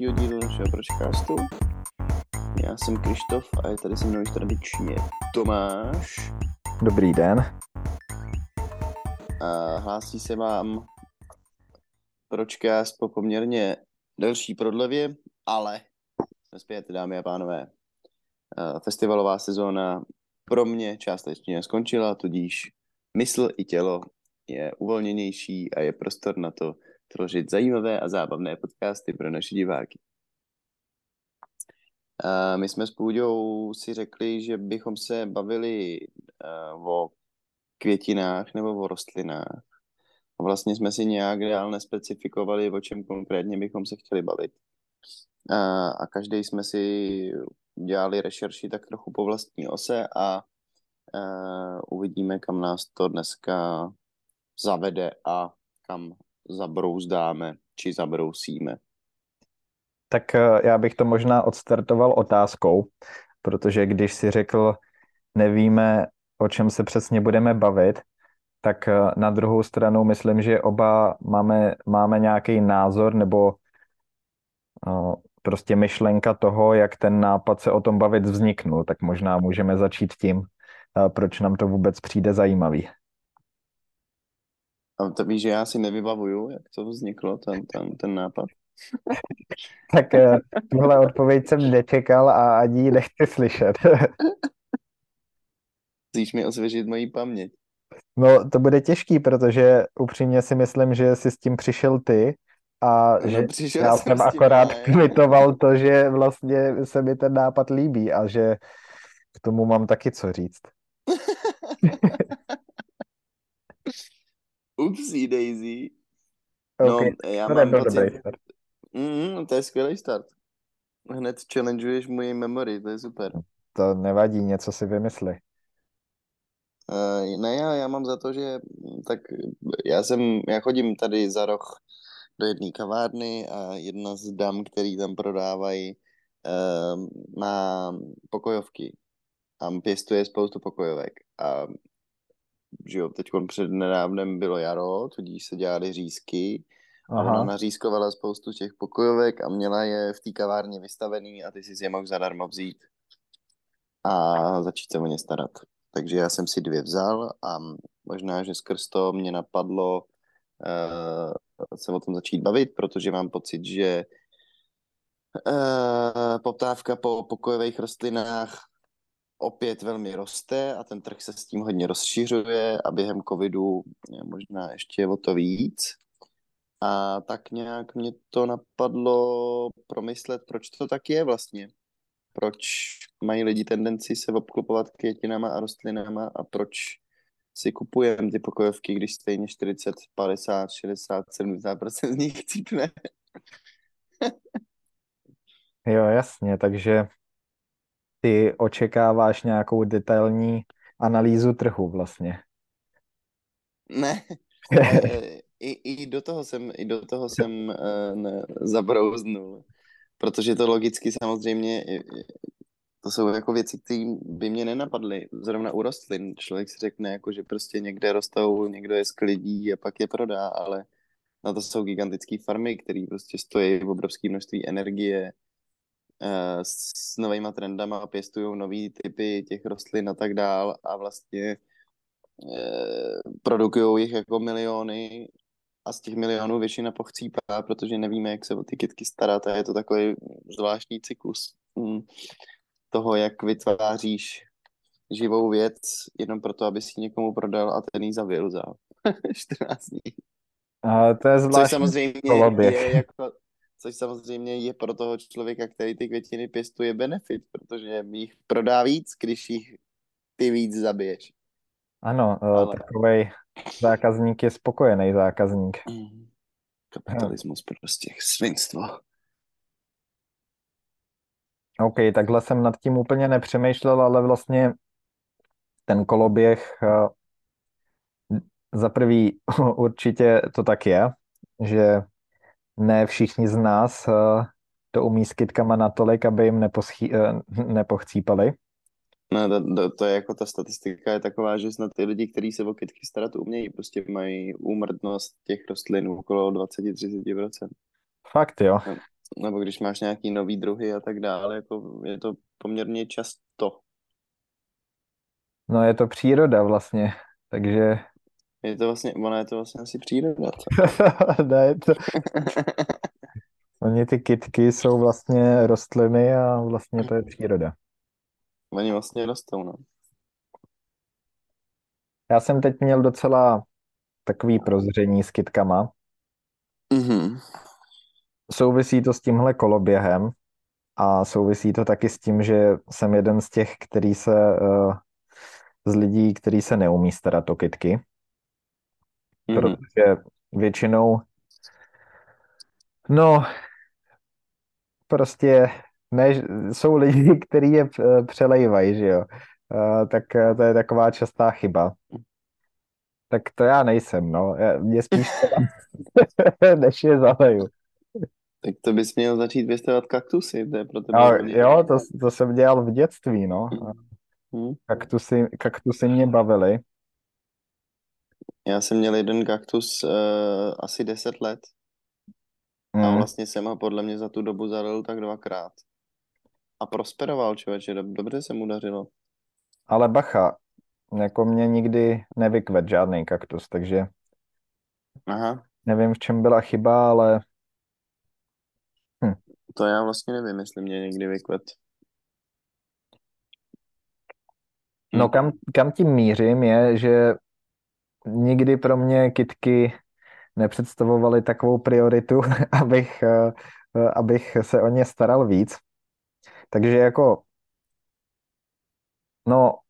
dalšího dílu našeho pročkástu. Já jsem Krištof a je tady se mnou již tradičně Tomáš. Dobrý den. A hlásí se vám pročkást po poměrně delší prodlevě, ale jsme zpět, dámy a pánové. Festivalová sezóna pro mě částečně skončila, tudíž mysl i tělo je uvolněnější a je prostor na to tvořit zajímavé a zábavné podcasty pro naše diváky. My jsme s Půďou si řekli, že bychom se bavili o květinách nebo o rostlinách. Vlastně jsme si nějak dál nespecifikovali, o čem konkrétně bychom se chtěli bavit. A, každý jsme si dělali rešerši tak trochu po vlastní ose a, a uvidíme, kam nás to dneska zavede a kam zabrouzdáme či zabrousíme. Tak eh, já bych to možná odstartoval otázkou, protože když si řekl, nevíme, o čem se přesně budeme bavit, tak eh, na druhou stranu myslím, že oba máme, máme nějaký názor nebo uh, prostě myšlenka toho, jak ten nápad se o tom bavit vzniknul, tak možná můžeme začít tím, proč nám to vůbec přijde zajímavý. A to víš, že já si nevybavuju, jak to vzniklo, ten, ten, ten nápad. tak eh, tuhle odpověď jsem nečekal a ani ji nechci slyšet. Musíš mi osvěžit moji paměť. No, to bude těžký, protože upřímně si myslím, že jsi s tím přišel ty a no, že já jsem akorát kvitoval to, že vlastně se mi ten nápad líbí a že k tomu mám taky co říct. Upsí Daisy. No, okay. já to mám pocit... Mm, to je skvělý start. Hned challengeuješ můj memory, to je super. To nevadí, něco si vymysli. Uh, ne, já, já mám za to, že tak já jsem, já chodím tady za roh do jedné kavárny a jedna z dam, který tam prodávají, uh, má pokojovky a pěstuje spoustu pokojovek a že jo, teď před nedávnem bylo jaro, tudíž se dělaly řízky a Aha. ona nařízkovala spoustu těch pokojovek a měla je v té kavárně vystavený a ty si je mohl zadarmo vzít a začít se o ně starat. Takže já jsem si dvě vzal a možná, že skrz to mě napadlo uh, se o tom začít bavit, protože mám pocit, že uh, poptávka po pokojových rostlinách opět velmi roste a ten trh se s tím hodně rozšiřuje a během covidu je možná ještě o to víc. A tak nějak mě to napadlo promyslet, proč to tak je vlastně. Proč mají lidi tendenci se obklopovat květinama a rostlinama a proč si kupujeme ty pokojovky, když stejně 40, 50, 60, 70% z nich cípne. jo, jasně, takže ty očekáváš nějakou detailní analýzu trhu vlastně. Ne, i, i do toho jsem, i do toho jsem uh, ne, zabrouznul, protože to logicky samozřejmě, to jsou jako věci, které by mě nenapadly. Zrovna u rostlin člověk si řekne, jako, že prostě někde rostou, někdo je sklidí a pak je prodá, ale na to jsou gigantické farmy, které prostě stojí v obrovské množství energie, s novýma trendama pěstují nový typy těch rostlin a tak dál a vlastně eh, produkují jich jako miliony a z těch milionů většina pochcípá, protože nevíme, jak se o ty kytky starat a je to takový zvláštní cyklus hm, toho, jak vytváříš živou věc jenom proto, aby si někomu prodal a ten jí zavil za 14 dní. A to je zvláštní Což samozřejmě koloběh. je jako, což samozřejmě je pro toho člověka, který ty květiny pěstuje benefit, protože jich prodá víc, když jich ty víc zabiješ. Ano, eh, Ale... takový zákazník je spokojený zákazník. Mm. Kapitalismus no. prostě, svinstvo. OK, takhle jsem nad tím úplně nepřemýšlel, ale vlastně ten koloběh eh, za prvý určitě to tak je, že ne všichni z nás uh, to umí s kytkama natolik, aby jim neposchí, uh, nepochcípali. No, to, to, to, je jako ta statistika je taková, že snad ty lidi, kteří se o kytky starat umějí, prostě mají úmrtnost těch rostlin okolo 20-30%. Fakt jo. nebo když máš nějaký nový druhy a tak dále, jako je to poměrně často. No je to příroda vlastně, takže... Je to vlastně, ona je to vlastně asi příroda, ne, je to... Oni ty kytky jsou vlastně rostliny a vlastně to je příroda. Oni vlastně rostou, no. Já jsem teď měl docela takový prozření s kytkama. Mhm. Souvisí to s tímhle koloběhem a souvisí to taky s tím, že jsem jeden z těch, který se, uh, z lidí, který se neumí starat o kytky, Mhm. protože většinou, no, prostě ne, jsou lidi, kteří je eh, přelejvají, že jo. Uh, tak eh, to je taková častá chyba. Tak to já nejsem, no. Já- Mě spíš teda, než je zaleju. Tak to bys měl začít pěstovat kaktusy, to je pro tebe No, jo, to, to jsem dělal v dětství, no. Hm. Kaktusy, kaktusy mě bavily. Já jsem měl jeden kaktus uh, asi 10 let a Mm. vlastně jsem ho podle mě za tu dobu zalil tak dvakrát. A prosperoval člověče, dob- dobře se mu dařilo. Ale bacha, jako mě nikdy nevykvet žádný kaktus, takže Aha, nevím, v čem byla chyba, ale to já vlastně nevím, jestli mě někdy vykvet. no Hm. kam, kam tím mířím je, že nikdy pro mě kytky nepředstavovaly takovou prioritu, abych, eh, eh, abych se o ně staral víc. Takže jako, no,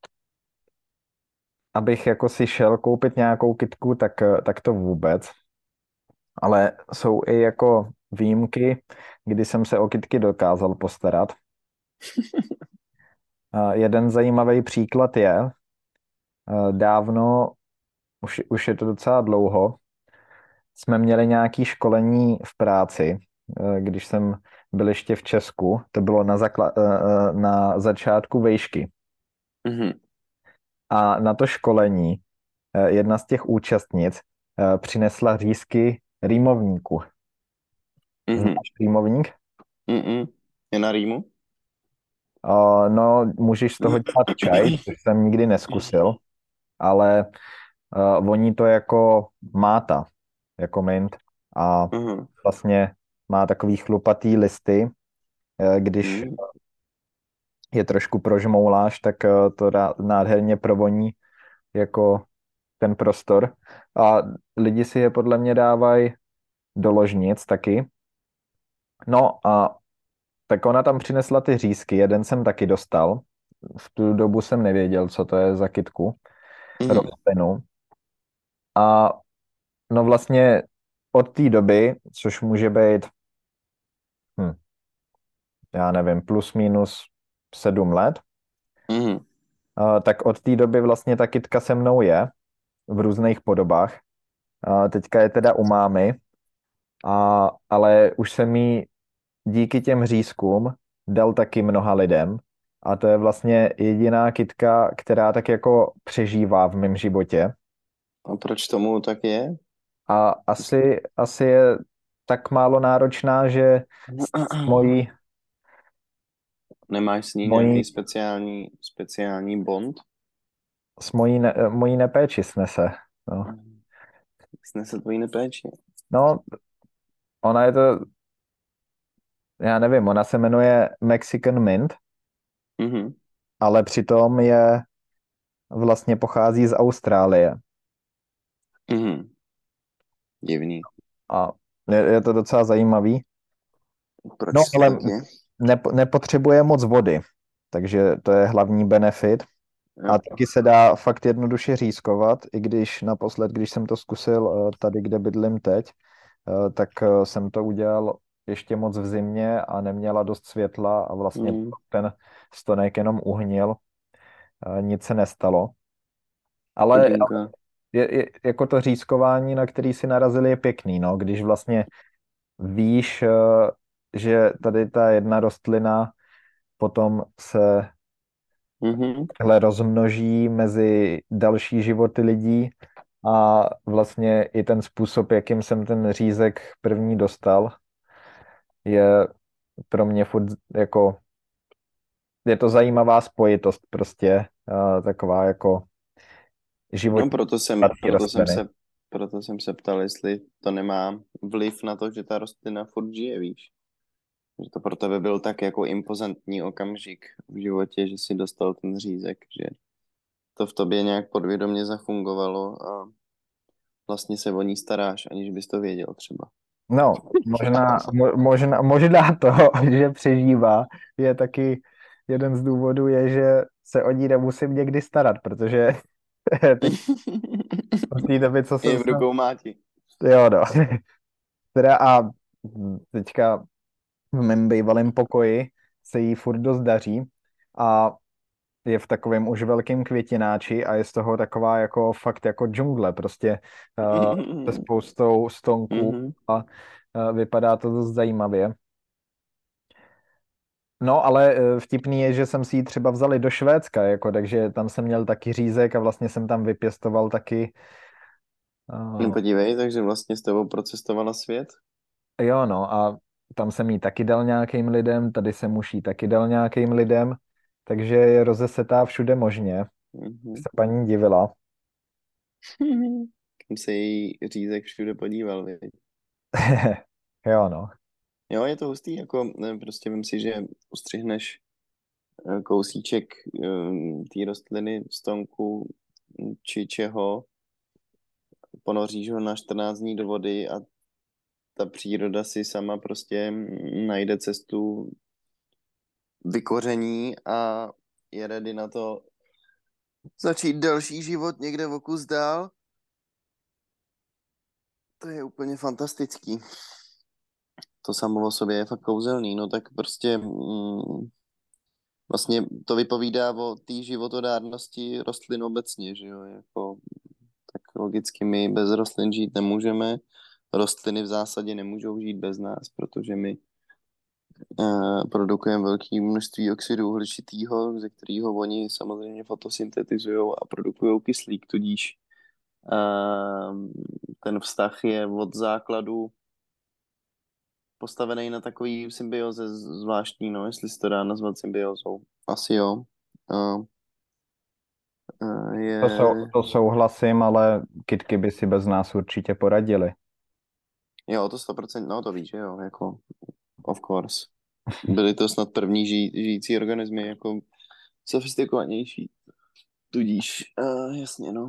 abych jako si šel koupit nějakou kytku, tak, eh, tak to vůbec. Ale jsou i jako výjimky, kdy jsem se o kytky dokázal postarat. A jeden zajímavý příklad je, dávno, už, už je to docela dlouho, jsme měli nějaké školení v práci, eh, když jsem byl ještě v Česku, to bylo na, zakla- eh, eh, na začátku vejšky. Mhm. A na to školení jedna z těch účastnic přinesla řízky rýmovníku. Mhm. Znáš rýmovník? Mhm. Je na rýmu? Uh, no, můžeš z toho dělat čaj, což jsem nikdy neskusil, ale uh, voní to jako máta, jako mint a Mhm. vlastně má takový chlupatý listy, eh, když Mhm. je trošku prožmouláš, tak eh, to rá- nádherně provoní jako ten prostor a lidi si je podle mě dávají do ložnic taky. No a tak ona tam přinesla ty řízky, jeden jsem taky dostal. V tu dobu jsem nevěděl, co to je za kytku, rostlinu. A no vlastně od té doby, což může být, hm, já nevím, plus minus sedm let, Mhm. a tak od té doby vlastně ta kytka se mnou je v různých podobách. A teďka je teda u mámy, a, ale už jsem jí díky těm řízkům dal taky mnoha lidem. A to je vlastně jediná kytka, která tak jako přežívá v mém životě. A proč tomu tak je? A asi, asi je tak málo náročná, že mojí, Nemáš s ní Mojí- nějaký speciální, speciální bond? s mojí, ne, mojí nepéči snese. No. Snese tvojí nepéči. no, ona je to, já nevím, ona se jmenuje Mexican Mint, Mhm. ale přitom je vlastně pochází z Austrálie. Mhm. Divný. A je, je to docela zajímavý. Proč No, ale-? Nep, nepotřebuje moc vody, takže to je hlavní benefit. Jo. A taky se dá fakt jednoduše řízkovat, i když naposled, když jsem to zkusil eh, tady, kde bydlím teď, eh, tak eh, jsem to udělal ještě moc v zimě a neměla dost světla a vlastně Mm. ten stonek jenom uhnil, nic se nestalo. Ale. Je, je, jako to řízkování, na který si narazili, je pěkný, no, když vlastně víš, eh, že tady ta jedna rostlina potom se Mhm. takhle rozmnoží mezi další životy lidí a vlastně i ten způsob, jakým jsem ten řízek první dostal, je pro mě furt jako je to zajímavá spojitost prostě, uh, taková jako životní. No proto jsem, proto jsem, se, proto jsem se ptal, jestli to nemá vliv na to, že ta rostlina furt žije, víš. Že to pro tebe byl tak jako impozantní okamžik v životě, že si dostal ten řízek, že to v tobě nějak podvědomě zafungovalo a vlastně se o ní staráš, aniž bys to věděl třeba. No, možná, mo, možná, možná to, že přežívá, je taky jeden z důvodů je, že se o ní nemusím někdy starat, protože v té době, co jsem... Je v rukou máti. Jo, no. Teda a teďka v mém bývalém pokoji se jí furt dost daří a je v takovém už velkém květináči a je z toho taková jako fakt jako džungle, prostě uh, se spoustou stonků mm-hmm. a uh, vypadá to dost zajímavě. No, ale eh, vtipný je, že jsem si ji třeba vzali do Švédska, jako, takže tam jsem měl taky řízek a vlastně jsem tam vypěstoval taky. Uh... No podívej, takže vlastně s tebou procestovala svět? Jo, no a tam jsem jí taky dal nějakým lidem, tady jsem už taky dal nějakým lidem, takže je rozesetá všude možně. Mm-hmm. Se paní divila. Kam se její řízek všude podíval, jo, no. Jo, je to hustý, jako prostě vím si, že ustřihneš eh, kousíček eh, té rostliny, stonku či čeho, ponoříš ho na 14 dní do vody a ta příroda si sama prostě najde cestu vykoření a je ready na to začít další život někde v kus dál. To je úplně fantastický to samo o sobě je fakt kouzelný, no tak prostě mm, vlastně to vypovídá o té životodárnosti rostlin obecně, že jo, jako tak logicky my bez rostlin žít nemůžeme, rostliny v zásadě nemůžou žít bez nás, protože my uh, produkujeme velké množství oxidu uhličitého, ze kterého oni samozřejmě fotosyntetizují a produkují kyslík, tudíž uh, ten vztah je od základu postavený na takový symbioze zvláštní, no, jestli se to dá nazvat symbiozou. Asi jo. Uh, uh, je... to, sou, to souhlasím, ale kitky by si bez nás určitě poradili. Jo, to 100%, no to víš, že jo, jako of course. Byly to snad první ži, žijící organismy, jako sofistikovanější. Tudíž, uh, jasně, no.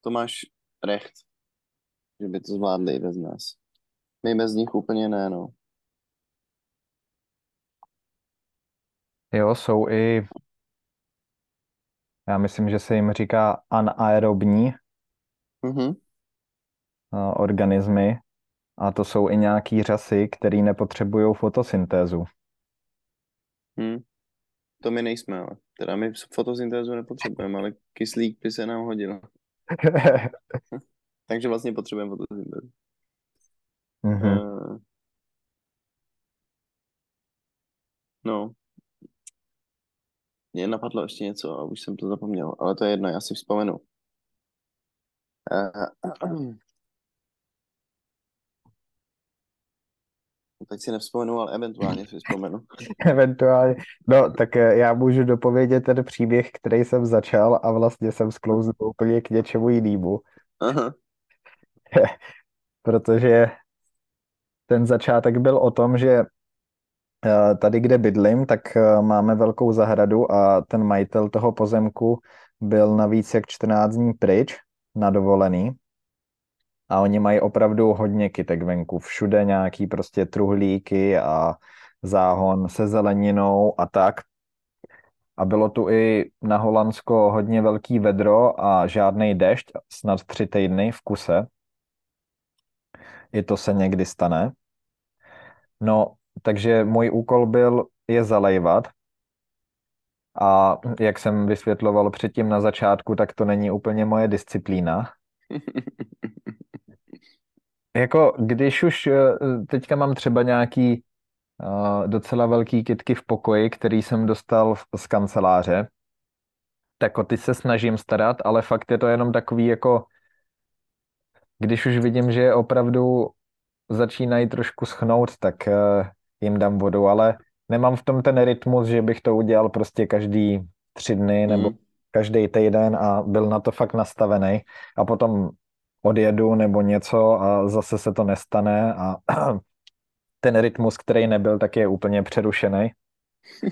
To máš recht, že by to zvládli i bez nás. My bez nich úplně ne, no. Jo, jsou i, já myslím, že se jim říká anaerobní Mhm. uh, organismy a to jsou i nějaký řasy, které nepotřebují fotosyntézu. Hm. To my nejsme, ale teda my fotosyntézu nepotřebujeme, ale kyslík by se nám hodil. Takže vlastně potřebujeme fotosyntézu. Mhm. Uh, no. Mě napadlo ještě něco a už jsem to zapomněl, ale to je jedno, já si vzpomenu. Uh, teď si nevzpomenu, ale eventuálně si vzpomenu. Eventuálně. No, tak eh, já můžu dopovědět ten příběh, který jsem začal a vlastně jsem sklouznul úplně k něčemu jinému. Aha. Protože ten začátek byl o tom, že eh, tady, kde bydlím, tak eh, máme velkou zahradu a ten majitel toho pozemku byl navíc jak 14 dní pryč na dovolený a oni mají opravdu hodně kytek venku, všude nějaký prostě truhlíky a záhon se zeleninou a tak. A bylo tu i na Holandsko hodně velký vedro a žádný dešť, snad tři týdny v kuse. I to se někdy stane. No, takže můj úkol byl je zalejvat. A jak jsem vysvětloval předtím na začátku, tak to není úplně moje disciplína. Jako když už eh, teďka mám třeba nějaký uh, docela velký kitky v pokoji, který jsem dostal z kanceláře, tak o ty se snažím starat, ale fakt je to jenom takový jako, když už vidím, že je opravdu začínají trošku schnout, tak jim dám vodu, ale nemám v tom ten rytmus, že bych to udělal prostě každý tři dny nebo mm. každý týden a byl na to fakt nastavený a potom odjedu nebo něco a zase se to nestane a ten rytmus, který nebyl, tak je úplně přerušený.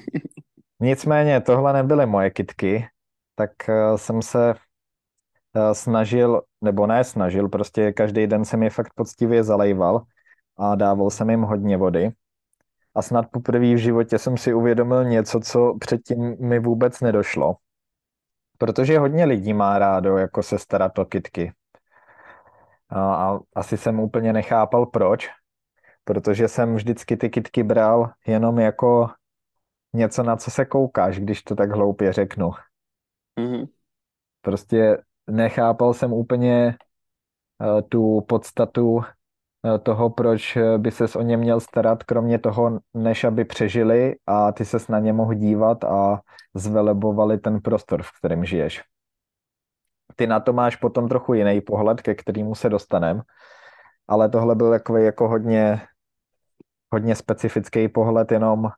Nicméně tohle nebyly moje kitky, tak eh, jsem se eh, snažil, nebo ne snažil, prostě každý den jsem je fakt poctivě zalejval a dával jsem jim hodně vody. A snad poprvé v životě jsem si uvědomil něco, co předtím mi vůbec nedošlo. Protože hodně lidí má rádo jako se starat o kitky. A, a asi jsem úplně nechápal proč, protože jsem vždycky ty kitky bral jenom jako něco, na co se koukáš, když to tak hloupě řeknu. Mm-hmm. Prostě nechápal jsem úplně uh, tu podstatu uh, toho, proč eh, by ses o ně měl starat, kromě toho, než aby přežili a ty ses na ně mohl dívat a zvelebovali ten prostor, v kterém žiješ. Ty na to máš potom trochu jiný pohled, ke kterému se dostanem, ale tohle byl takový jako hodně, hodně specifický pohled jenom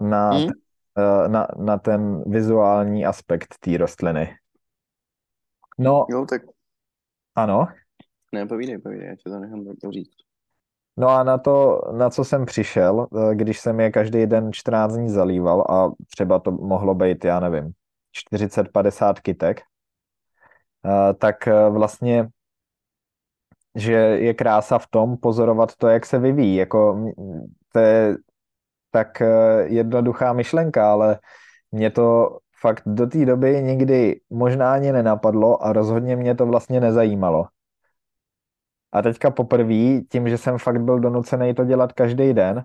na, hmm? na, na ten vizuální aspekt té rostliny. No, jo, tak... Ano? Ne, povídej, povídej, já tě to nechám to říct. No a na to, na co jsem přišel, eh, když jsem je každý den 14 dní zalíval a třeba to mohlo být, já nevím, 40-50 kytek, eh, tak eh, vlastně že je krása v tom pozorovat to, jak se vyvíjí. Jako, to je tak jednoduchá myšlenka, ale mě to fakt do té doby nikdy možná ani nenapadlo a rozhodně mě to vlastně nezajímalo. A teďka poprvé, tím, že jsem fakt byl donucený to dělat každý den,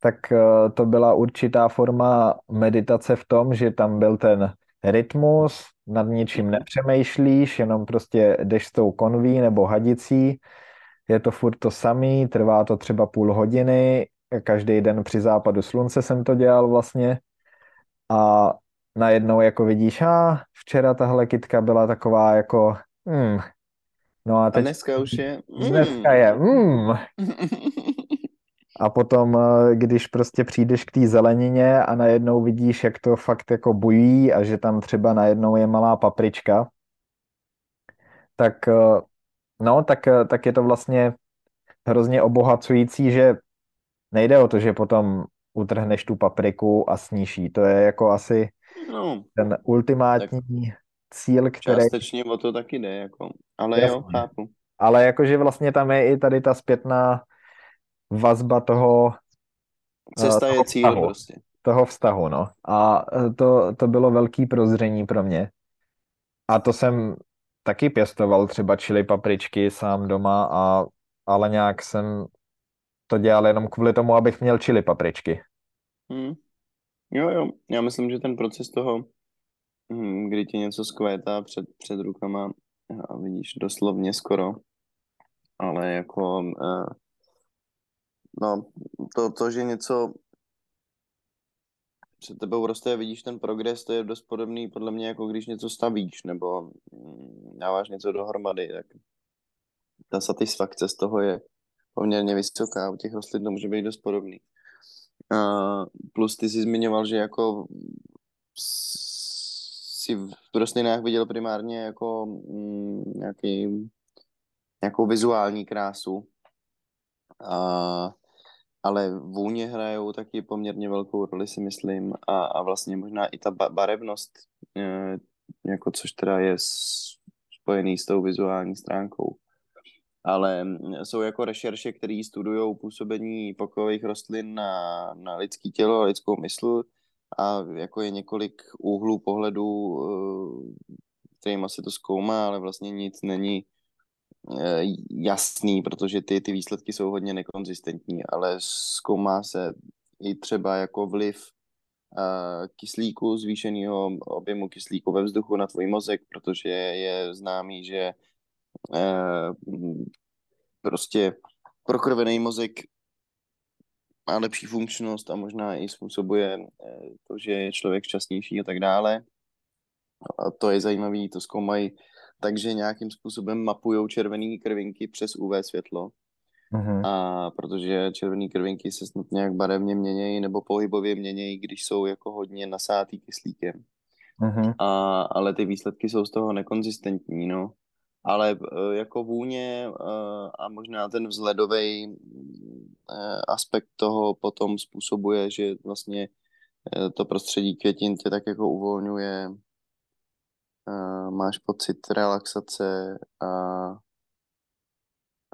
tak eh, to byla určitá forma meditace v tom, že tam byl ten rytmus, nad ničím nepřemýšlíš, jenom prostě jdeš s tou konví nebo hadicí, je to furt to samý, trvá to třeba půl hodiny, každý den při západu slunce jsem to dělal vlastně. A najednou jako vidíš, a včera tahle kitka byla taková jako, hmm, no a teď... A dneska už je... Mm. Dneska je, hmm. A potom, eh, když prostě přijdeš k té zelenině a najednou vidíš, jak to fakt jako bují a že tam třeba najednou je malá paprička, tak eh, no, tak, eh, tak je to vlastně hrozně obohacující, že nejde o to, že potom utrhneš tu papriku a sníší. To je jako asi no, ten ultimátní cíl, který... Částečně o to taky jde, jako. ale Jasně. jo, chápu. Ale jakože vlastně tam je i tady ta zpětná vazba toho Cesta toho je cíl vztahu, prostě. Toho vztahu, no. A e, to, to bylo velký prozření pro mě. A to jsem taky pěstoval třeba čili papričky sám doma, a, ale nějak jsem to dělal jenom kvůli tomu, abych měl čili papričky. Hmm. Jo, jo, já myslím, že ten proces toho, hm, kdy ti něco skvétá před, před rukama a vidíš doslovně skoro, ale jako uh, no, to, to, že něco před tebou roste a vidíš ten progres, to je dost podobný podle mě, jako když něco stavíš nebo hm, dáváš něco dohromady, tak ta satisfakce z toho je poměrně vysoká, u těch rostlin to může být dost podobný. Uh, plus ty jsi zmiňoval, že jako si v rostlinách viděl primárně jako mm, nějaký, nějakou vizuální krásu. Uh, ale vůně hrajou taky poměrně velkou roli, si myslím, a, a vlastně možná i ta barevnost, e, jako což teda je spojený s tou vizuální stránkou ale mm, jsou jako rešerše, které studují působení pokojových rostlin na, na lidský tělo a lidskou mysl a jako je několik úhlů pohledu, eh, kterým se to zkoumá, ale vlastně nic není eh, jasný, protože ty, ty výsledky jsou hodně nekonzistentní, ale zkoumá se i třeba jako vliv eh, kyslíku, zvýšeného objemu kyslíku ve vzduchu na tvůj mozek, protože je známý, že prostě prokrvený mozek má lepší funkčnost a možná i způsobuje eh, to, že je člověk šťastnější a tak dále. A to je zajímavé, to zkoumají takže nějakým způsobem mapují červené krvinky přes UV světlo Mhm. A protože červené krvinky se snad nějak barevně měnějí nebo pohybově měnějí, když jsou jako hodně nasátý kyslíkem. Mhm. A, ale ty výsledky jsou z toho nekonzistentní, no. Ale e, jako vůně e, a možná ten vzhledový e, aspekt toho potom způsobuje, že vlastně to prostředí květin tě tak jako uvolňuje, máš pocit relaxace a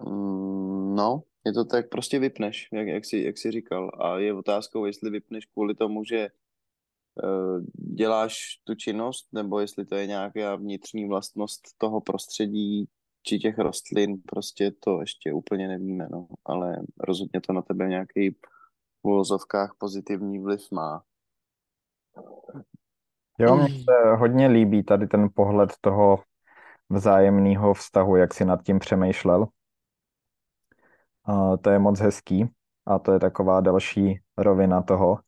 mm, no, je to tak, prostě vypneš, jak, jak, jsi, jak jsi říkal. A je otázkou, jestli vypneš kvůli tomu, že děláš tu činnost, nebo jestli to je nějaká vnitřní vlastnost toho prostředí, či těch rostlin, prostě to ještě úplně nevíme, no. Ale rozhodně to na tebe nějaký v uvozovkách pozitivní vliv má. Jo, mně se hodně líbí tady ten pohled toho vzájemného vztahu, jak si nad tím přemýšlel. A to je moc hezký a to je taková další rovina toho.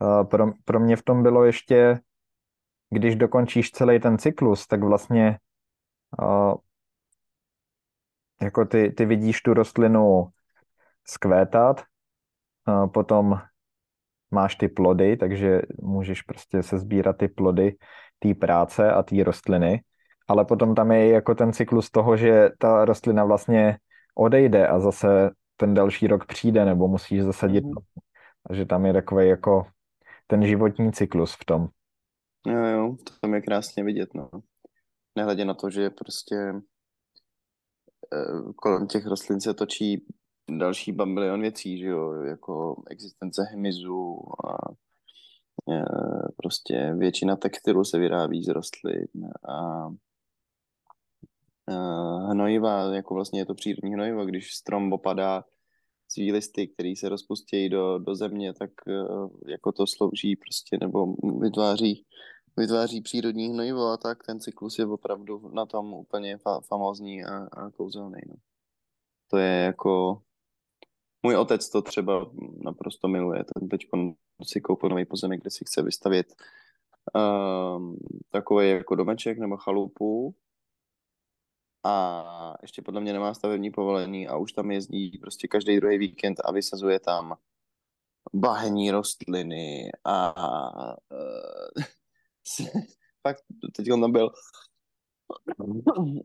A pro, pro mě v tom bylo ještě, když dokončíš celý ten cyklus, tak vlastně a, jako ty, ty vidíš tu rostlinu zkvétat, a potom máš ty plody, takže můžeš prostě se sbírat ty plody té práce a té rostliny, ale potom tam je jako ten cyklus toho, že ta rostlina vlastně odejde a zase ten další rok přijde nebo musíš zasadit. Mm-hmm. Takže tam je takový jako ten životní cyklus v tom. Jo, jo, to tam je krásně vidět, no. Nehledě na to, že prostě eh, kolem těch rostlin se točí další bambilion věcí, že jo, jako existence hmyzu a e, prostě většina textilu se vyrábí z rostlin a e, hnojiva, jako vlastně je to přírodní hnojivo, když strom opadá svý listy, který se rozpustí do, do země, tak e, jako to slouží prostě, nebo vytváří vytváří přírodní hnojivo a tak ten cyklus je opravdu na tom úplně fa- famózní a, a kouzelný. No. To je jako můj otec to třeba naprosto miluje. Ten teď si koupil nový pozemek, kde si chce vystavět um, takový jako domeček nebo chalupu a ještě podle mě nemá stavební povolení a už tam jezdí prostě každý druhý víkend a vysazuje tam bahení rostliny a uh, fakt teď on tam byl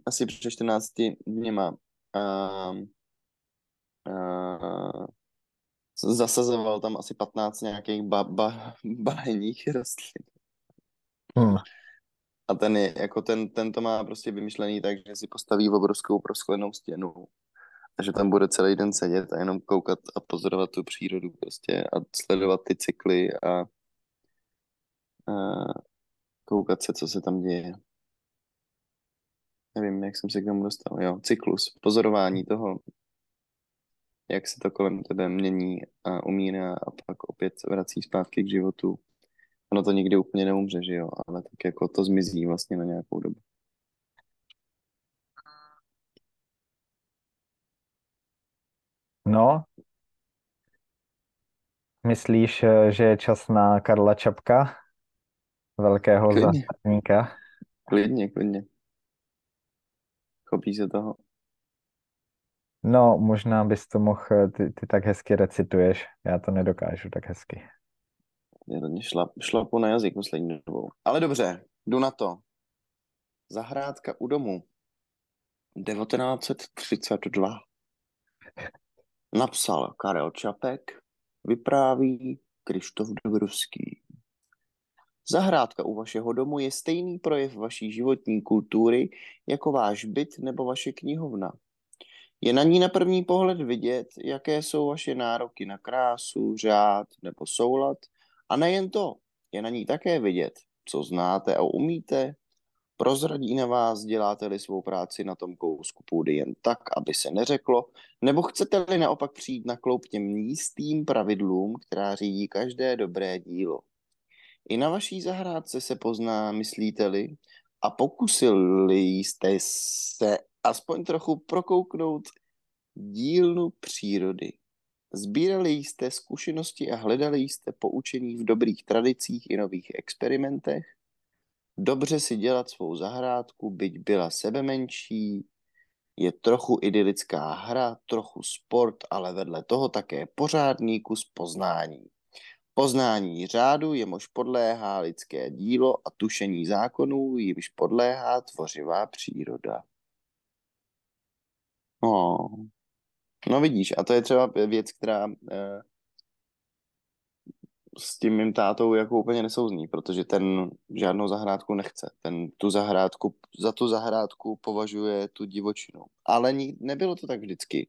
asi před 14 dněma um, uh, zasazoval tam asi 15 nějakých ba, ba, baheních rostlin. Hmm. A ten, je, jako ten, ten to má prostě vymyšlený tak, že si postaví obrovskou prosklenou stěnu a že tam bude celý den sedět a jenom koukat a pozorovat tu přírodu prostě a sledovat ty cykly a, a koukat se, co se tam děje. Nevím, jak jsem se k tomu dostal. Jo, cyklus, pozorování toho, jak se to kolem tebe mění a umírá a pak opět vrací zpátky k životu. Ono to nikdy úplně neumře, že jo, ale tak jako to zmizí vlastně na nějakou dobu. No, myslíš, že je čas na Karla Čapka, velkého klidně. Klidně, klidně. Chopí se toho. No, možná bys to mohl, eh, ty, ty tak hezky recituješ, já to nedokážu tak hezky. To mě šlap, šlapu na jazyk poslední dobou. Ale dobře, jdu na to. Zahrádka u domu. 1932. Napsal Karel Čapek, vypráví Krištof Dobrovský. Zahrádka u vašeho domu je stejný projev vaší životní kultury jako váš byt nebo vaše knihovna. Je na ní na první pohled vidět, jaké jsou vaše nároky na krásu, řád nebo soulad. A nejen to, je na ní také vidět, co znáte a umíte. Prozradí na vás, děláte-li svou práci na tom kousku půdy jen tak, aby se neřeklo, nebo chcete-li naopak přijít na kloup těm jistým pravidlům, která řídí každé dobré dílo. I na vaší zahrádce se pozná, myslíte-li, a pokusili jste se aspoň trochu prokouknout dílnu přírody. Sbírali jste zkušenosti a hledali jste poučení v dobrých tradicích i nových experimentech. Dobře si dělat svou zahrádku, byť byla sebe menší, Je trochu idylická hra, trochu sport, ale vedle toho také pořádný kus poznání. Poznání řádu, jemuž podléhá lidské dílo a tušení zákonů, jimž podléhá tvořivá příroda. No, no vidíš, a to je třeba věc, která eh, s tím mým tátou jako úplně nesouzní, protože ten žádnou zahrádku nechce. Ten tu zahrádku, za tu zahrádku považuje tu divočinu. Ale ní, nebylo to tak vždycky.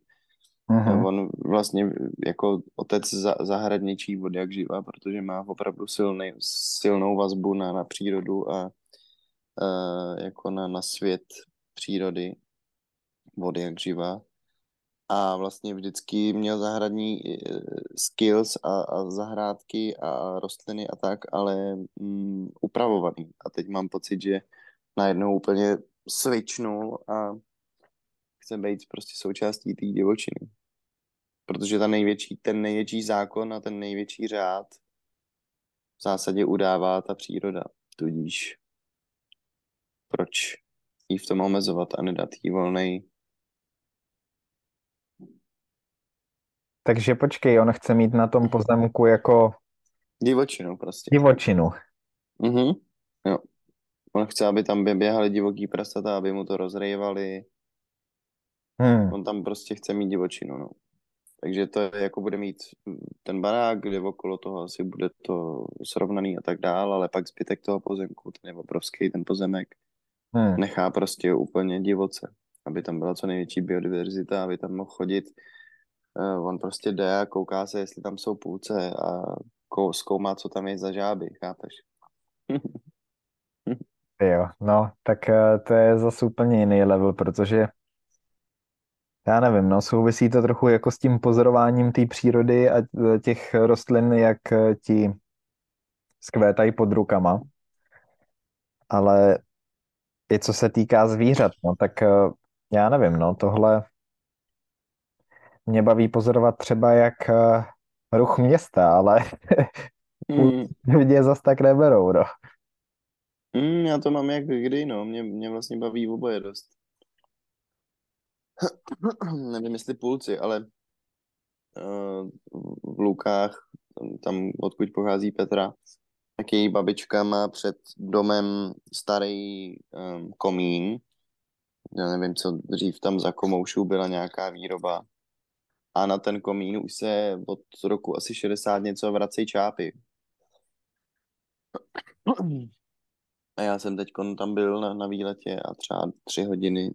Uh-huh. On vlastně jako otec za, zahradničí od jak živa, protože má opravdu silný, silnou vazbu na, na přírodu a uh, jako na, na svět přírody vody jak živa a vlastně vždycky měl zahradní eh, skills a, a zahrádky a rostliny a tak, ale mm, upravovaný. A teď mám pocit, že najednou úplně switchnul a chce být prostě součástí té divočiny. Protože ta největší, ten největší zákon a ten největší řád v zásadě udává ta příroda. Tudíž proč jí v tom omezovat a nedat jí volnej Takže počkej, on chce mít na tom pozemku jako Divočinu prostě. divočinu. Mhm, jo. On chce, aby tam běhali divoký prasata, aby mu to rozrejvali. Hmm. On tam prostě chce mít divočinu, no. Takže to je, jako bude mít ten barák, kde okolo toho asi bude to srovnaný a tak dál, ale pak zbytek toho pozemku, ten je obrovský, ten pozemek, Hmm. nechá prostě úplně divoce, aby tam byla co největší biodiverzita, aby tam mohl chodit Uh, on prostě jde a kouká se, jestli tam jsou půlce a kou, zkoumá, co tam je za žáby, chápeš? Jo, no, tak eh, to je zase úplně jiný level, protože já nevím, no, souvisí to trochu jako s tím pozorováním té přírody a eh, těch rostlin, jak ti skvétají pod rukama. Ale i co se týká zvířat, no, tak já nevím, no, tohle mě baví pozorovat třeba jak uh, ruch města, ale mm. lidi zas tak neberou, no. Mm, já to mám jak kdy, no. Mě, mě vlastně baví oboje dost. Nevím, jestli půlci, ale uh, v Lukách, tam odkud pochází Petra, tak její babička má před domem starý um, komín. Já nevím, co dřív tam za komoušů byla nějaká výroba a na ten komín už se od roku asi 60 něco vracejí čápy. A já jsem teď tam byl na, na výletě a třeba tři hodiny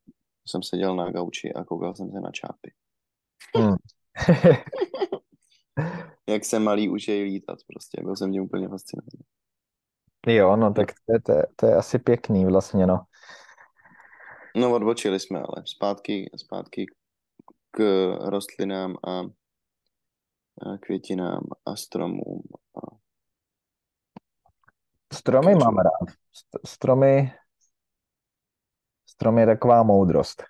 jsem seděl na gauči a koukal jsem se na čápy. Hmm. Jak se malý učí lítat prostě, byl jsem tím úplně fascinovaný. Jo, no tak to je, to, je, to je asi pěkný vlastně, no. No odbočili jsme, ale zpátky, zpátky k rostlinám a, květinám a stromům. A... Stromy mám rád. Stromy, stromy je taková moudrost.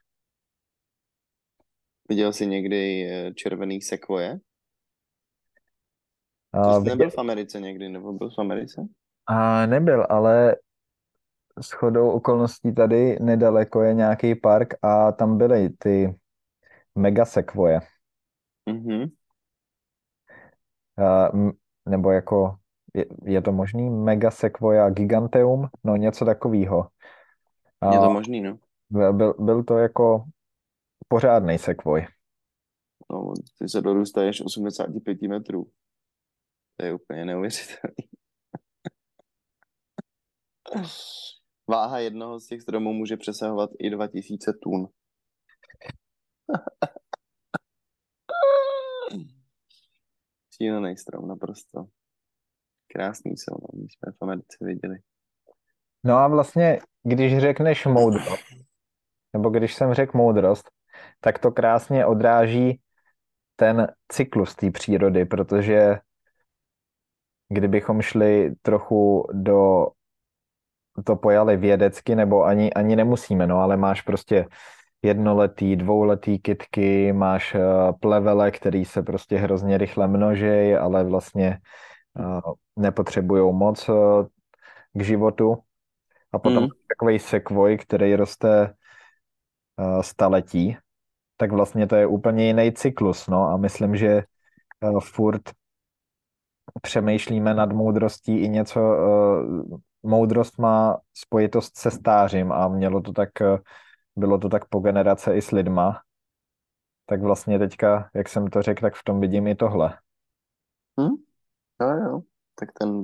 Viděl jsi někdy eh, červený sekvoje? A, jsi nebyl v Americe někdy, nebo byl v Americe? A nebyl, ale s chodou okolností tady nedaleko je nějaký park a tam byly ty Mega Sequoia. Mm-hmm. Uh, nebo jako, je, je to možný? Mega Sequoia Giganteum? No něco takového. Uh, je to možný, no. Byl, byl to jako pořádný sekvoj. No, ty se dorůstáš 85 metrů. To je úplně neuvěřitelný. Váha jednoho z těch stromů může přesahovat i 2000 tun. Šílený strom, naprosto. Krásný jsou, no, my jsme v Americe viděli. No a vlastně, když řekneš moudrost, nebo když jsem řekl moudrost, tak to krásně odráží ten cyklus té přírody, protože kdybychom šli trochu do to pojali vědecky, nebo ani, ani nemusíme, no, ale máš prostě jednoletý, dvouletý kytky, máš eh, plevele, který se prostě hrozně rychle množej, ale vlastně eh, nepotřebují moc eh, k životu. A potom mm. takový sekvoj, který roste staletí, tak vlastně to je úplně jiný cyklus, no a myslím, že furt přemýšlíme nad moudrostí i něco, moudrost má spojitost se stářím a mělo to tak, bylo to tak po generace i s lidma, tak vlastně teďka, jak jsem to řekl, tak v tom vidím i tohle. Hm? Jo, jo. Tak ten,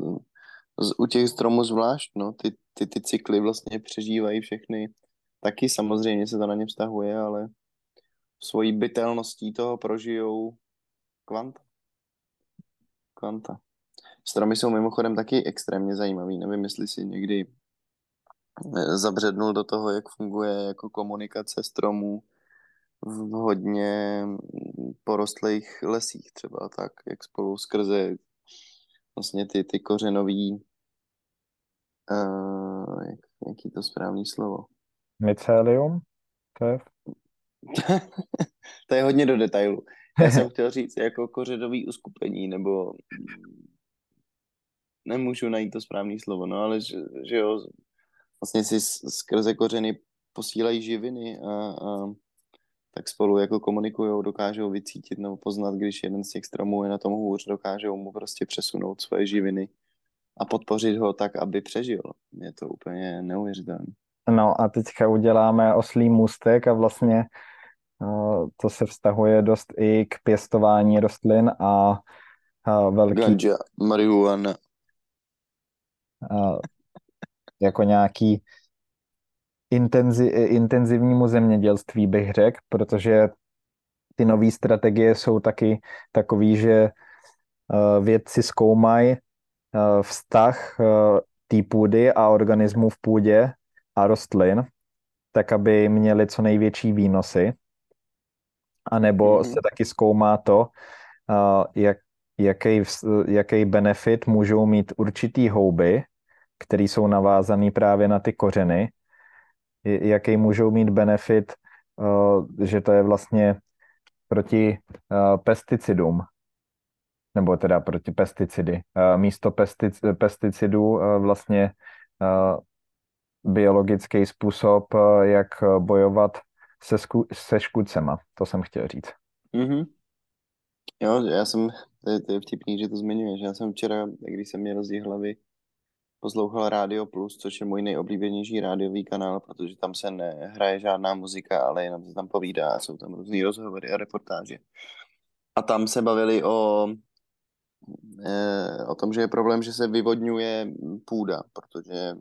u těch stromů zvlášť, no, ty, ty, ty cykly vlastně přežívají všechny. Taky samozřejmě se to na ně vztahuje, ale svojí bytelností toho prožijou kvanta. Kvanta. Stromy jsou mimochodem taky extrémně zajímavý. Nevím, jestli si někdy zabřednul do toho, jak funguje jako komunikace stromů v hodně porostlých lesích třeba, tak jak spolu skrze vlastně ty, ty kořenový uh, jak, jaký to správný slovo? Mycelium? To je... to je hodně do detailu. Já jsem chtěl říct jako kořenový uskupení, nebo nemůžu najít to správné slovo, no ale že, že jo, vlastně si skrze kořeny posílají živiny a, a tak spolu jako komunikují, dokážou vycítit nebo poznat, když jeden z těch stromů je na tom hůř, dokážou mu prostě přesunout svoje živiny a podpořit ho tak, aby přežil. Je to úplně neuvěřitelné. No a teďka uděláme oslý můstek a vlastně uh, to se vztahuje dost i k pěstování rostlin a uh, velký... Ganja, marihuana. Uh, jako nějaký intenzi, intenzivnímu zemědělství, bych řekl, protože ty nové strategie jsou taky takový, že uh, vědci zkoumají uh, vztah uh, té půdy a organismů v půdě a rostlin, tak aby měli co největší výnosy. A nebo mm-hmm. se taky zkoumá to, jak, jaký, jaký benefit můžou mít určitý houby, které jsou navázané právě na ty kořeny, jaký můžou mít benefit, uh, že to je vlastně proti uh, pesticidům, nebo teda proti pesticidy. Uh, místo pestic, pesticidů vlastně biologický způsob, jak bojovat se, sku, se škůdcema. To jsem chtěl říct. Mm-hmm. Jo, já jsem, to je, to je vtipný, že to zmiňuješ. Já jsem včera, když jsem měl rozdíl hlavy, poslouchal Radio Plus, což je můj nejoblíbenější rádiový kanál, protože tam se nehraje žádná muzika, ale jenom se tam povídá a jsou tam různý rozhovory a reportáže. A tam se bavili o, e, o tom, že je problém, že se vyvodňuje půda, protože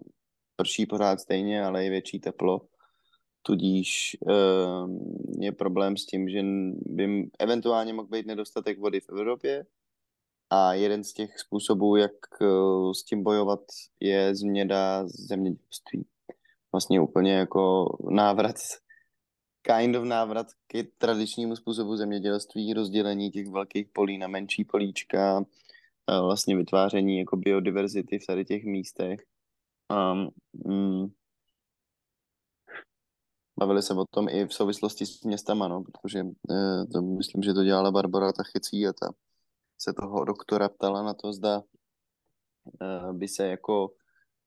prší pořád stejně, ale je větší teplo. Tudíž e, je problém s tím, že by eventuálně mohl být nedostatek vody v Evropě, a jeden z těch způsobů, jak eh, s tím bojovat, je změna zemědělství. Vlastně úplně jako návrat, kind of návrat k tradičnímu způsobu zemědělství, rozdělení těch velkých polí na menší políčka, vlastně vytváření jako biodiverzity v tady těch místech. Um, mm, bavili se o tom i v souvislosti s městama, no, protože eh, to myslím, že to dělala Barbara Tachecí a ta se toho doktora ptala na to, zda eh, by se jako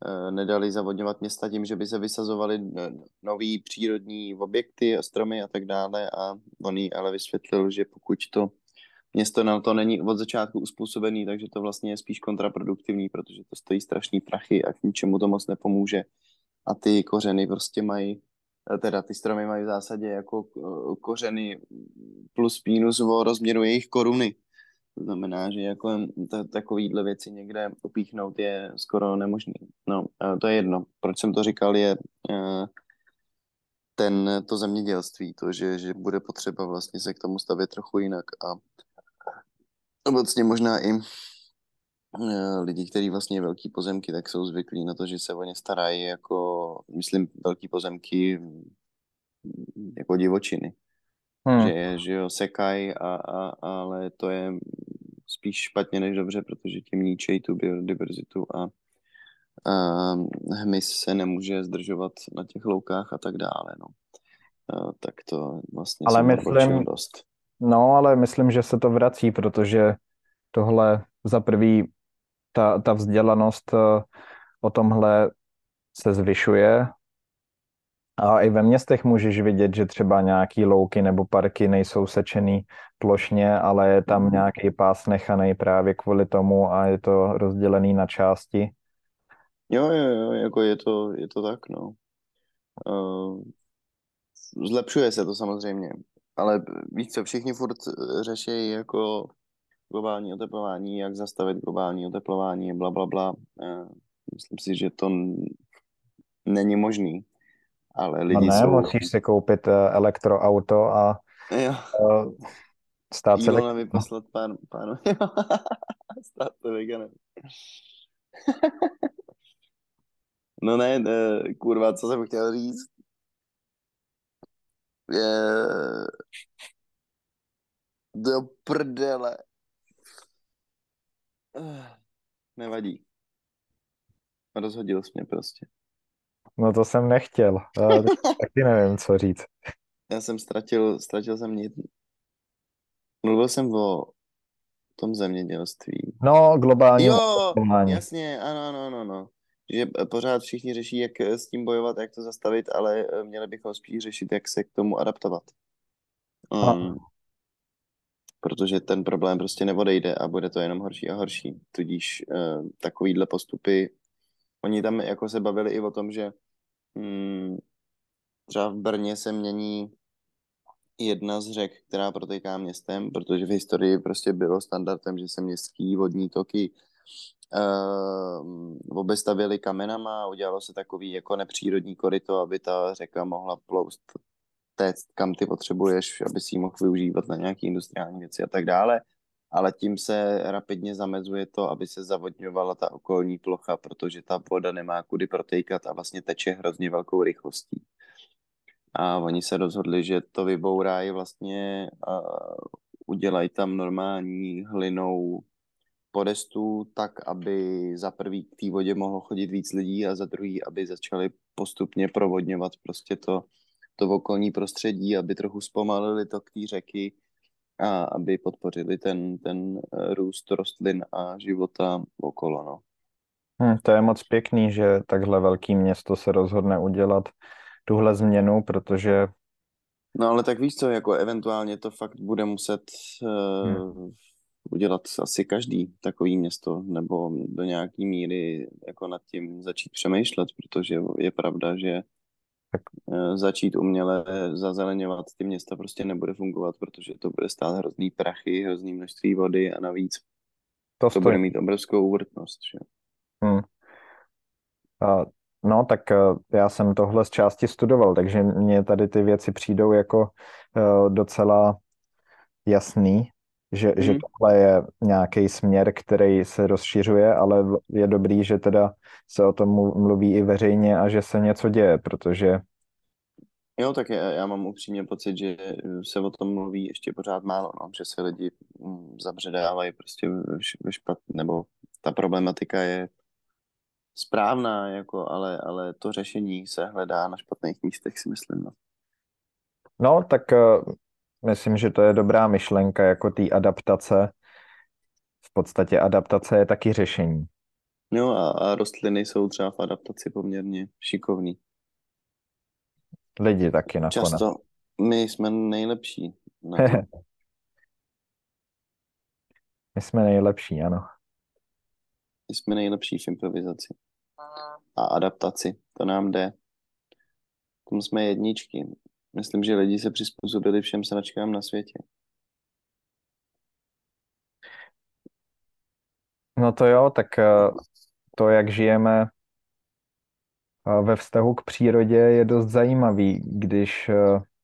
eh, nedali zavodňovat města tím, že by se vysazovaly eh, nový přírodní objekty stromy a tak dále a on jí ale vysvětlil, že pokud to město na to není od začátku uspůsobený, takže to vlastně je spíš kontraproduktivní, protože to stojí strašný prachy a k ničemu to moc nepomůže a ty kořeny prostě mají teda ty stromy mají v zásadě jako kořeny plus minus o rozměru jejich koruny. To znamená, že jako takovýhle věci někde upíchnout je skoro nemožný. No, to je jedno. Proč jsem to říkal, je eh, ten, to zemědělství, to, že, že bude potřeba vlastně se k tomu stavět trochu jinak a vlastně možná i eh, lidi, kteří vlastně velký pozemky, tak jsou zvyklí na to, že se o ně starají jako, myslím, velký pozemky jako divočiny. Hmm. Že, že jo, sekají, a, a, ale to je spíš špatně než dobře, protože tím ničejí tu biodiverzitu a, a hmyz se nemůže zdržovat na těch loukách a tak dále. No. A, tak to vlastně ale myslím, dost. No, ale myslím, že se to vrací, protože tohle za prvý ta, ta vzdělanost eh, o tomhle se zvyšuje A i ve městech můžeš vidět, že třeba nějaký louky nebo parky nejsou sečený plošně, ale je tam nějaký pás nechaný právě kvůli tomu a je to rozdělený na části. Jo, jo, jo, jako je to, je to tak, no. Uh, zlepšuje se to samozřejmě, ale víš co, všichni furt řeší jako globální oteplování, jak zastavit globální oteplování, bla, bla, bla. Uh, myslím si, že to není možný ale No lidi ne, jsou... musíš si koupit eh, elektroauto a Jo, eh, stát se Ilona vyposlat pán, pánu. Stát se veganem. No ne, ne, kurva, co jsem chtěl říct? Je... Do prdele. Eh, Nevadí. Rozhodil jsi mě prostě. No to jsem nechtěl. Eh, Taky nevím, co říct. Já jsem ztratil, ztratil jsem nic. Mluvil jsem o tom zemědělství. No, globální Jo, oteplování. jasně, ano, ano, ano, ano. Že pořád všichni řeší, jak s tím bojovat, jak to zastavit, ale eh, měli bychom spíš řešit, jak se k tomu adaptovat. A- Um, protože ten problém prostě neodejde a bude to jenom horší a horší. Tudíž uh, takovýhle postupy, oni tam jako se bavili i o tom, že mm, třeba v Brně se mění jedna z řek, která protéká městem, protože v historii prostě bylo standardem, že se městský vodní toky uh, obestavěly kamenama a udělalo se takový jako nepřírodní koryto, aby ta řeka mohla ploust téct, kam ty potřebuješ, aby si ji mohl využívat na nějaké industriální věci a tak dále. Ale tím se rapidně zamezuje to, aby se zavodňovala ta okolní plocha, protože ta voda nemá kudy protejkat a vlastně teče hrozně velkou rychlostí. A oni se rozhodli, že to vybourají vlastně a udělají tam normální hlinou podestu tak, aby za prvý k té vodě mohlo chodit víc lidí a za druhý, aby začali postupně provodňovat prostě to, to okolní prostředí, aby trochu zpomalili tok té řeky a aby podpořili ten, ten eh, růst rostlin a života okolo, no. Hm, to je moc pěkný, že takhle velký město se rozhodne udělat tuhle změnu, protože No ale tak víš co, jako eventuálně to fakt bude muset uh, Hmm. udělat asi každý takový město, nebo do nějaký míry jako nad tím začít přemýšlet, protože je pravda, že Tak. uh, začít uměle zazeleňovat ty města prostě nebude fungovat, protože to bude stát hrozný prachy, hrozný množství vody a navíc to to bude mít obrovskou úvrtnost, že? Hm. A, no, tak eh, já jsem tohle z části studoval, takže mně tady ty věci přijdou jako eh, docela jasný, že, že Mhm. tohle je nějaký směr, který se rozšiřuje, ale je dobrý, že teda se o tom mlu- mluví i veřejně a že se něco děje, protože Jo, tak já, já mám upřímně pocit, že se o tom mluví ještě pořád málo, no, že se lidi mm, zabředávají prostě ve špat, nebo ta problematika je správná, jako, ale, ale to řešení se hledá na špatných místech, si myslím. No. no, tak eh, myslím, že to je dobrá myšlenka jako té adaptace. V podstatě adaptace je taky řešení. Jo, a, a rostliny jsou třeba v adaptaci poměrně šikovný. Lidi taky nakonec. Často my jsme nejlepší na to. My jsme nejlepší, ano. My jsme nejlepší v improvizaci a adaptaci. To nám jde. V tom jsme jedničky. Myslím, že lidi se přizpůsobili všem sračkám na světě. No to jo, tak eh, to, jak žijeme eh, ve vztahu k přírodě, je dost zajímavý, když eh,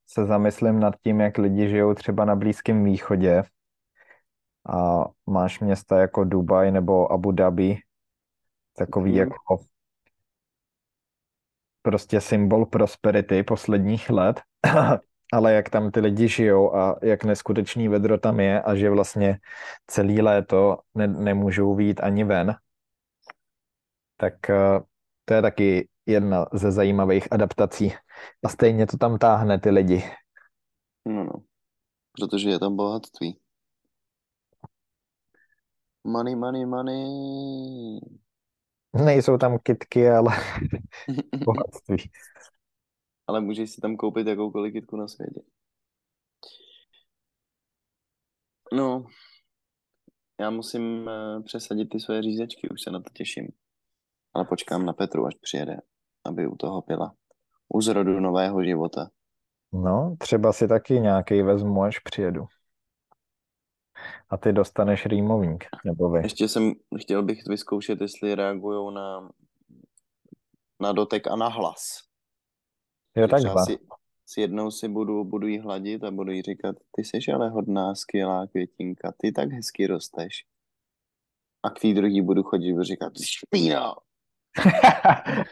se zamyslím nad tím, jak lidi žijou třeba na Blízkém východě a máš města jako Dubaj nebo Abu Dhabi, takový Mhm. jako prostě symbol prosperity posledních let, ale jak tam ty lidi žijou a jak neskutečný vedro tam je a že vlastně celý léto ne- nemůžou vyjít ani ven, tak eh, to je taky jedna ze zajímavých adaptací. A stejně to tam táhne ty lidi. No, no. Protože je tam bohatství. Money, money, money. Nejsou tam kitky, ale bohatství. Ale můžeš si tam koupit jakoukoliv kitku na světě. No, já musím eh, přesadit ty svoje řízečky, už se na to těším. Ale počkám na Petru, až přijede, aby u toho pila. U zrodu nového života. No, třeba si taky nějaký vezmu, až přijedu. A ty dostaneš rýmovník, nebo vy. Ještě jsem, chtěl bych vyzkoušet, jestli reagují na, na dotek a na hlas. Jo, Že třeba si, si jednou si budu, budu jí hladit a budu jí říkat, ty jsi ale hodná, skvělá květinka, ty tak hezky rosteš. A k té druhý budu chodit a budu říkat, ty špíno,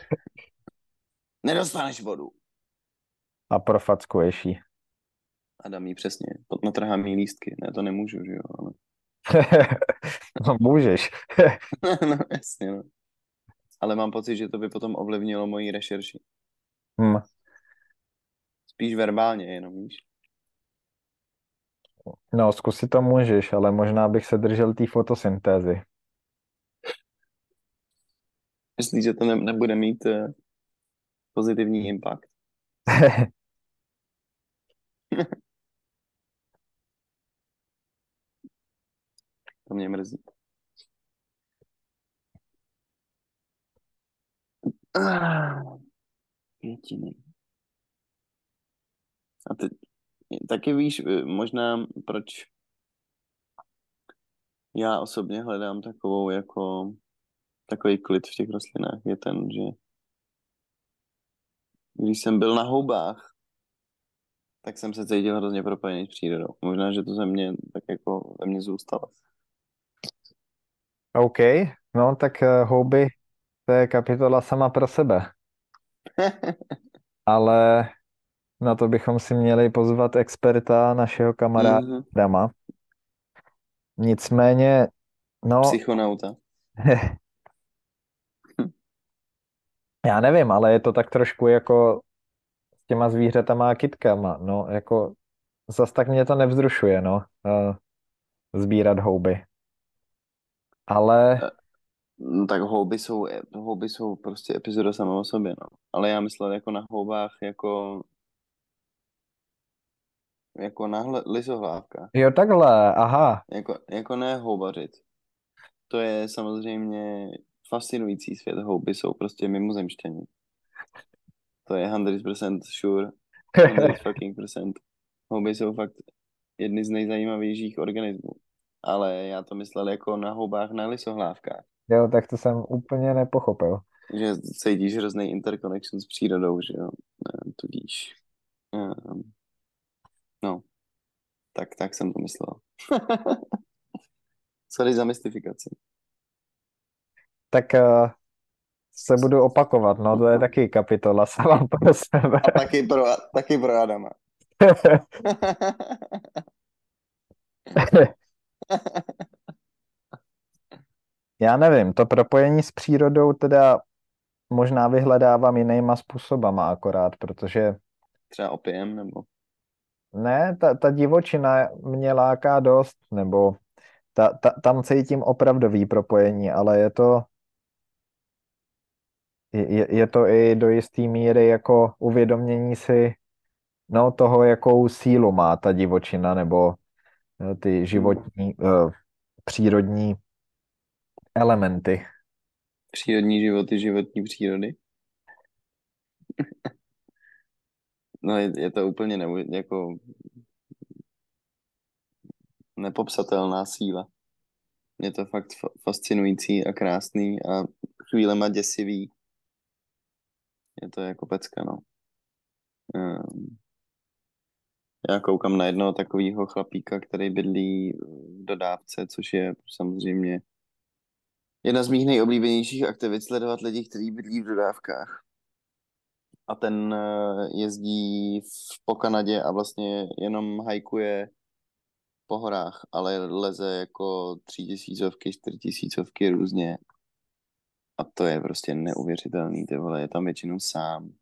nedostaneš vodu. A profackuješ jí. A dám jí přesně, natrhám jí lístky. Ne, to nemůžu, že jo, ale... No, můžeš. no, jasně, no. Ale mám pocit, že to by potom ovlivnilo moji rešerši. Hm. Spíš verbálně jenom, víš. No, zkusit to můžeš, ale možná bych se držel té fotosyntézy. Myslíš, že to ne, nebude mít uh, pozitivní impact? To mě mrzí. Ah, Květiny. A ty taky víš, eh, možná proč já osobně hledám takovou jako takový klid v těch rostlinách je ten, že když jsem byl na houbách, tak jsem se cítil hrozně propojený s přírodou. Možná, že to ze mě tak jako ve mně zůstalo. OK, no tak eh, houby, to je kapitola sama pro sebe. Ale na to bychom si měli pozvat experta, našeho kamaráda Mhm. Dama. Nicméně, no, Psychonauta. já nevím, ale je to tak trošku jako s těma zvířatama a kytkama. No, jako zas tak mě to nevzrušuje, no, eh, sbírat houby. Ale No, tak houby jsou, houby jsou prostě epizoda sama o sobě, no. Ale já myslel jako na houbách, jako jako na hle- lisohlávkách. jo, takhle, aha, Jako, jako ne houbařit. To je samozřejmě fascinující svět. Houby jsou prostě mimozemštění. To je 100% sure. 100 fucking percent. Houby jsou fakt jedny z nejzajímavějších organismů. Ale já to myslel jako na houbách na lisohlávkách. jo, tak to jsem úplně nepochopil. Že cítíš hrozný interconnection s přírodou, že jo. Tudíž. Um, no. Tak, tak jsem to myslel. Sorry za mystifikaci. Tak eh, se budu opakovat, no to je taky kapitola sama pro sebe. A taky pro, taky pro Adama. Já nevím, to propojení s přírodou teda možná vyhledávám jinýma způsobama akorát, protože Třeba opiem, nebo... ne, ta, ta divočina mě láká dost, nebo ta, ta, tam cítím opravdový propojení, ale je to je, je to i do jisté míry jako uvědomění si no, toho, jakou sílu má ta divočina, nebo eh, ty životní, eh, přírodní elementy. Přírodní životy, životní přírody. No je, je to úplně nebo, jako nepopsatelná síla. Je to fakt fa- fascinující a krásný a chvílema děsivý. Je to jako pecka, no. Um, já koukám na jednoho takového chlapíka, který bydlí v dodávce, což je samozřejmě jedna z mých nejoblíbenějších aktivit sledovat lidi, kteří bydlí v dodávkách. A ten eh, jezdí v, po Kanadě a vlastně jenom hajkuje po horách, ale leze jako třítisícovky, čtyřtisícovky různě. A to je prostě neuvěřitelný, ty vole, je tam většinou sám.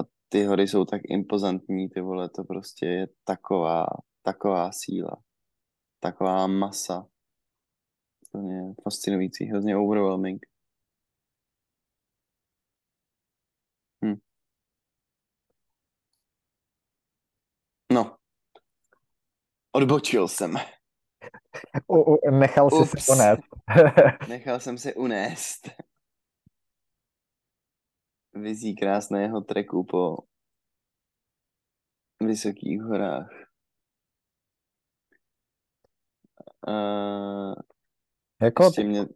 A ty hory jsou tak impozantní, ty vole, to prostě je taková, taková síla, taková masa. To je fascinující, hrozně overwhelming. Hm. Odbočil jsem. U, u, nechal jsi Ups. se unést. Nechal jsem se unést. Vizí krásného treku po vysokých horách. Uh, jako, ještě mě...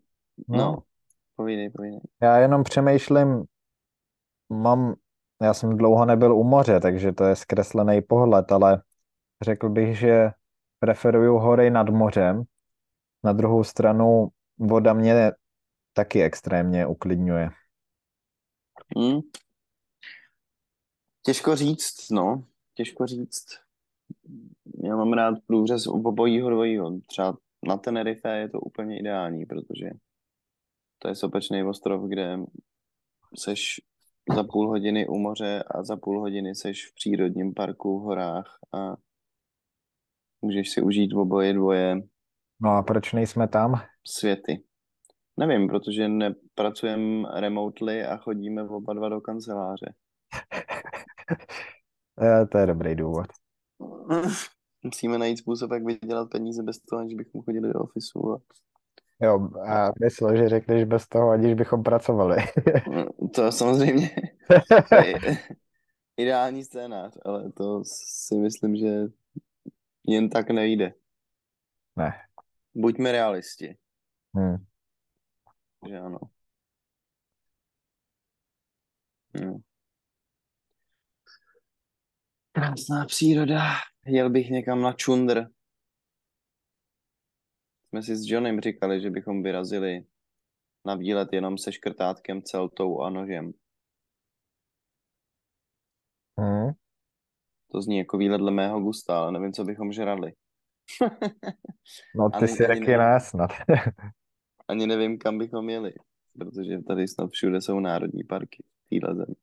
no, No, povídej, povídej. já jenom přemýšlím, mám, já jsem dlouho nebyl u moře, takže to je zkreslený pohled, ale řekl bych, že preferuju hory nad mořem. Na druhou stranu voda mě taky extrémně uklidňuje. Hm? Těžko říct, no. Těžko říct. Já mám rád průřez obojího dvojího. Třeba na Tenerife je to úplně ideální, protože to je sopečný ostrov, kde seš za půl hodiny u moře a za půl hodiny seš v přírodním parku v horách a můžeš si užít oboje dvoje No a proč nejsme tam? světy. Nevím, protože nepracujeme remotely a chodíme oba dva do kanceláře. Eh, To je dobrý důvod. Musíme najít způsob, jak vydělat peníze bez toho, aniž bychom chodili do ofisu. A... Jo, a myslel, že řekneš bez toho, aniž bychom pracovali. To samozřejmě to je ideální scénář, ale to si myslím, že jen tak nejde. Ne. Buďme realisti, Hm. že ano. Hm. Krásná příroda. Jel bych někam na čundr. Jsme si s Johnem říkali, že bychom vyrazili na výlet jenom se škrtátkem, celtou a nožem. Hm. To zní jako výlet dle mého gusta, ale nevím, co bychom žrali. No ty Ani- si nevím. ne snad. Ani nevím, kam bychom jeli, protože tady snad všude jsou národní parky v téhle zemi.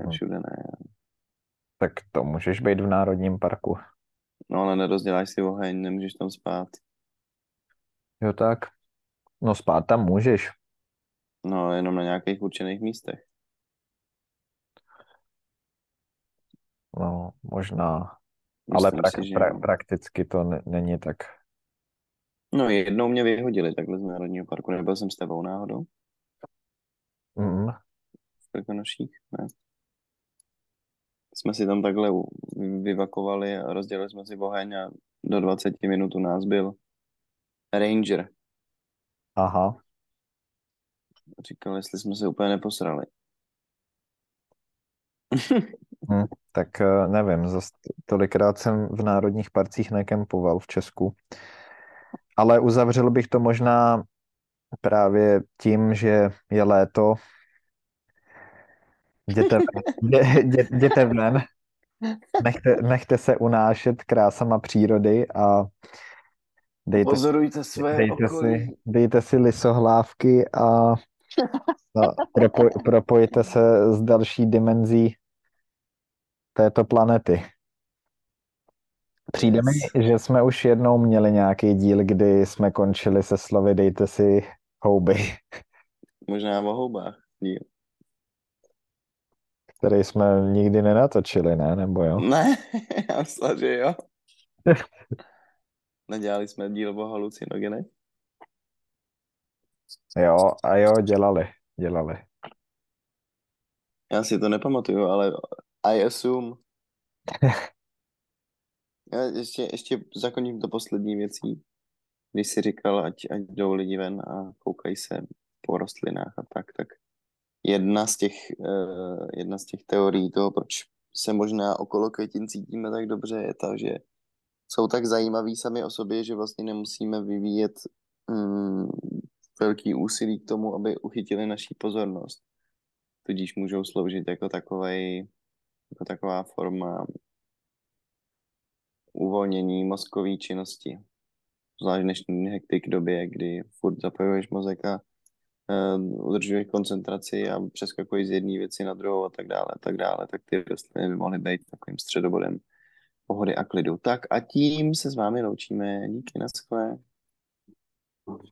Hmm. všude ne. Tak to můžeš být v Národním parku. No ale nerozděláš si oheň, nemůžeš tam spát. Jo tak. No spát tam můžeš. No, jenom na nějakých určených místech. No možná. Ale Myslím prak, si, že pra, prakticky to ne, není tak. No, jednou mě vyhodili takhle z Národního parku. Nebyl jsem s tebou náhodou Mm. v Krkonoších? Ne. Jsme si tam takhle vyvakovali a rozdělili jsme si oheň a do 20 minut u nás byl Ranger. Aha. Říkal, jestli jsme se úplně neposrali. Hm. Tak eh, nevím, zas tolikrát jsem v národních parcích nekempoval v Česku. Ale uzavřel bych to možná právě tím, že je léto. Jděte ven, jde, jde, jděte ven. Nechte, nechte se unášet krásama přírody a dejte, Pozorujte své dejte, okolí. si, dejte si lisohlávky a, a propoj, propojte se s další dimenzí této planety. Přijde mi, že jsme už jednou měli nějaký díl, kdy jsme končili se slovy dejte si houby, Možná o houbách. díl. který jsme nikdy nenatočili, ne? Nebo jo? Ne, já myslel, že jo. Nedělali jsme díl o halucinogenech? Jo, a jo, dělali, dělali. Já si to nepamatuju, ale I assume. Já ještě, ještě zakoním to poslední věcí. Když jsi říkal, ať, ať jdou lidi ven a koukají se po rostlinách a tak, tak jedna z těch, uh, jedna z těch teorií toho, proč se možná okolo květin cítíme tak dobře, je ta, že jsou tak zajímaví sami o sobě, že vlastně nemusíme vyvíjet mm, velký úsilí k tomu, aby uchytili naší pozornost. Tudíž můžou sloužit jako takovej, jako taková forma uvolnění mozkové činnosti. Zvlášť v dnešní hektik době, kdy furt zapojuješ mozek a uh, udržuješ koncentraci a přeskakuješ z jedné věci na druhou a tak dále, a tak dále, tak ty rostliny by mohly být takovým středobodem pohody a klidu. Tak a tím se s vámi loučíme. Díky, naschle.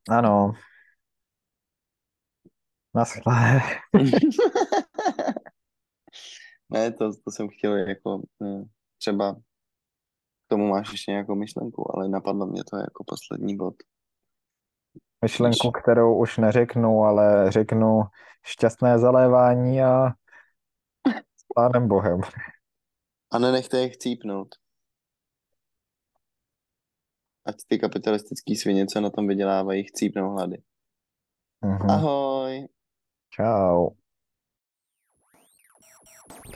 Ano. Naschle. ne, to, to jsem chtěl jako eh, třeba k tomu máš ještě nějakou myšlenku, ale napadlo mě to jako poslední bod. Myšlenku, kterou už neřeknu, ale řeknu šťastné zalévání a s pánem Bohem. A nenechte je chcípnout. Ať ty kapitalistický svině, co na tom vydělávají, chcípnou hlady. Mhm. Ahoj. Čau.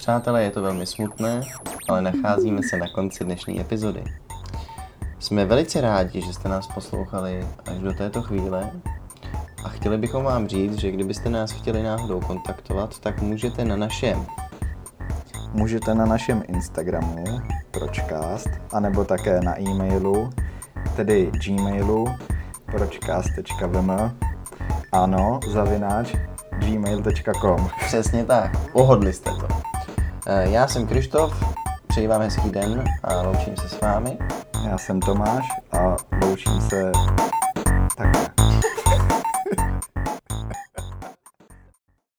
Přátelé, je to velmi smutné, ale nacházíme se na konci dnešní epizody. Jsme velice rádi, že jste nás poslouchali až do této chvíle a chtěli bychom vám říct, že kdybyste nás chtěli náhodou kontaktovat, tak můžete na našem Můžete na našem Instagramu pročkást, anebo také na e-mailu, tedy gmailu pročkást.vm ano, zavináč gmail.com Přesně tak, pohodli jste to. Eh, já jsem Krištof, přeji vám hezký den a loučím se s vámi. Já jsem Tomáš a loučím se takhle.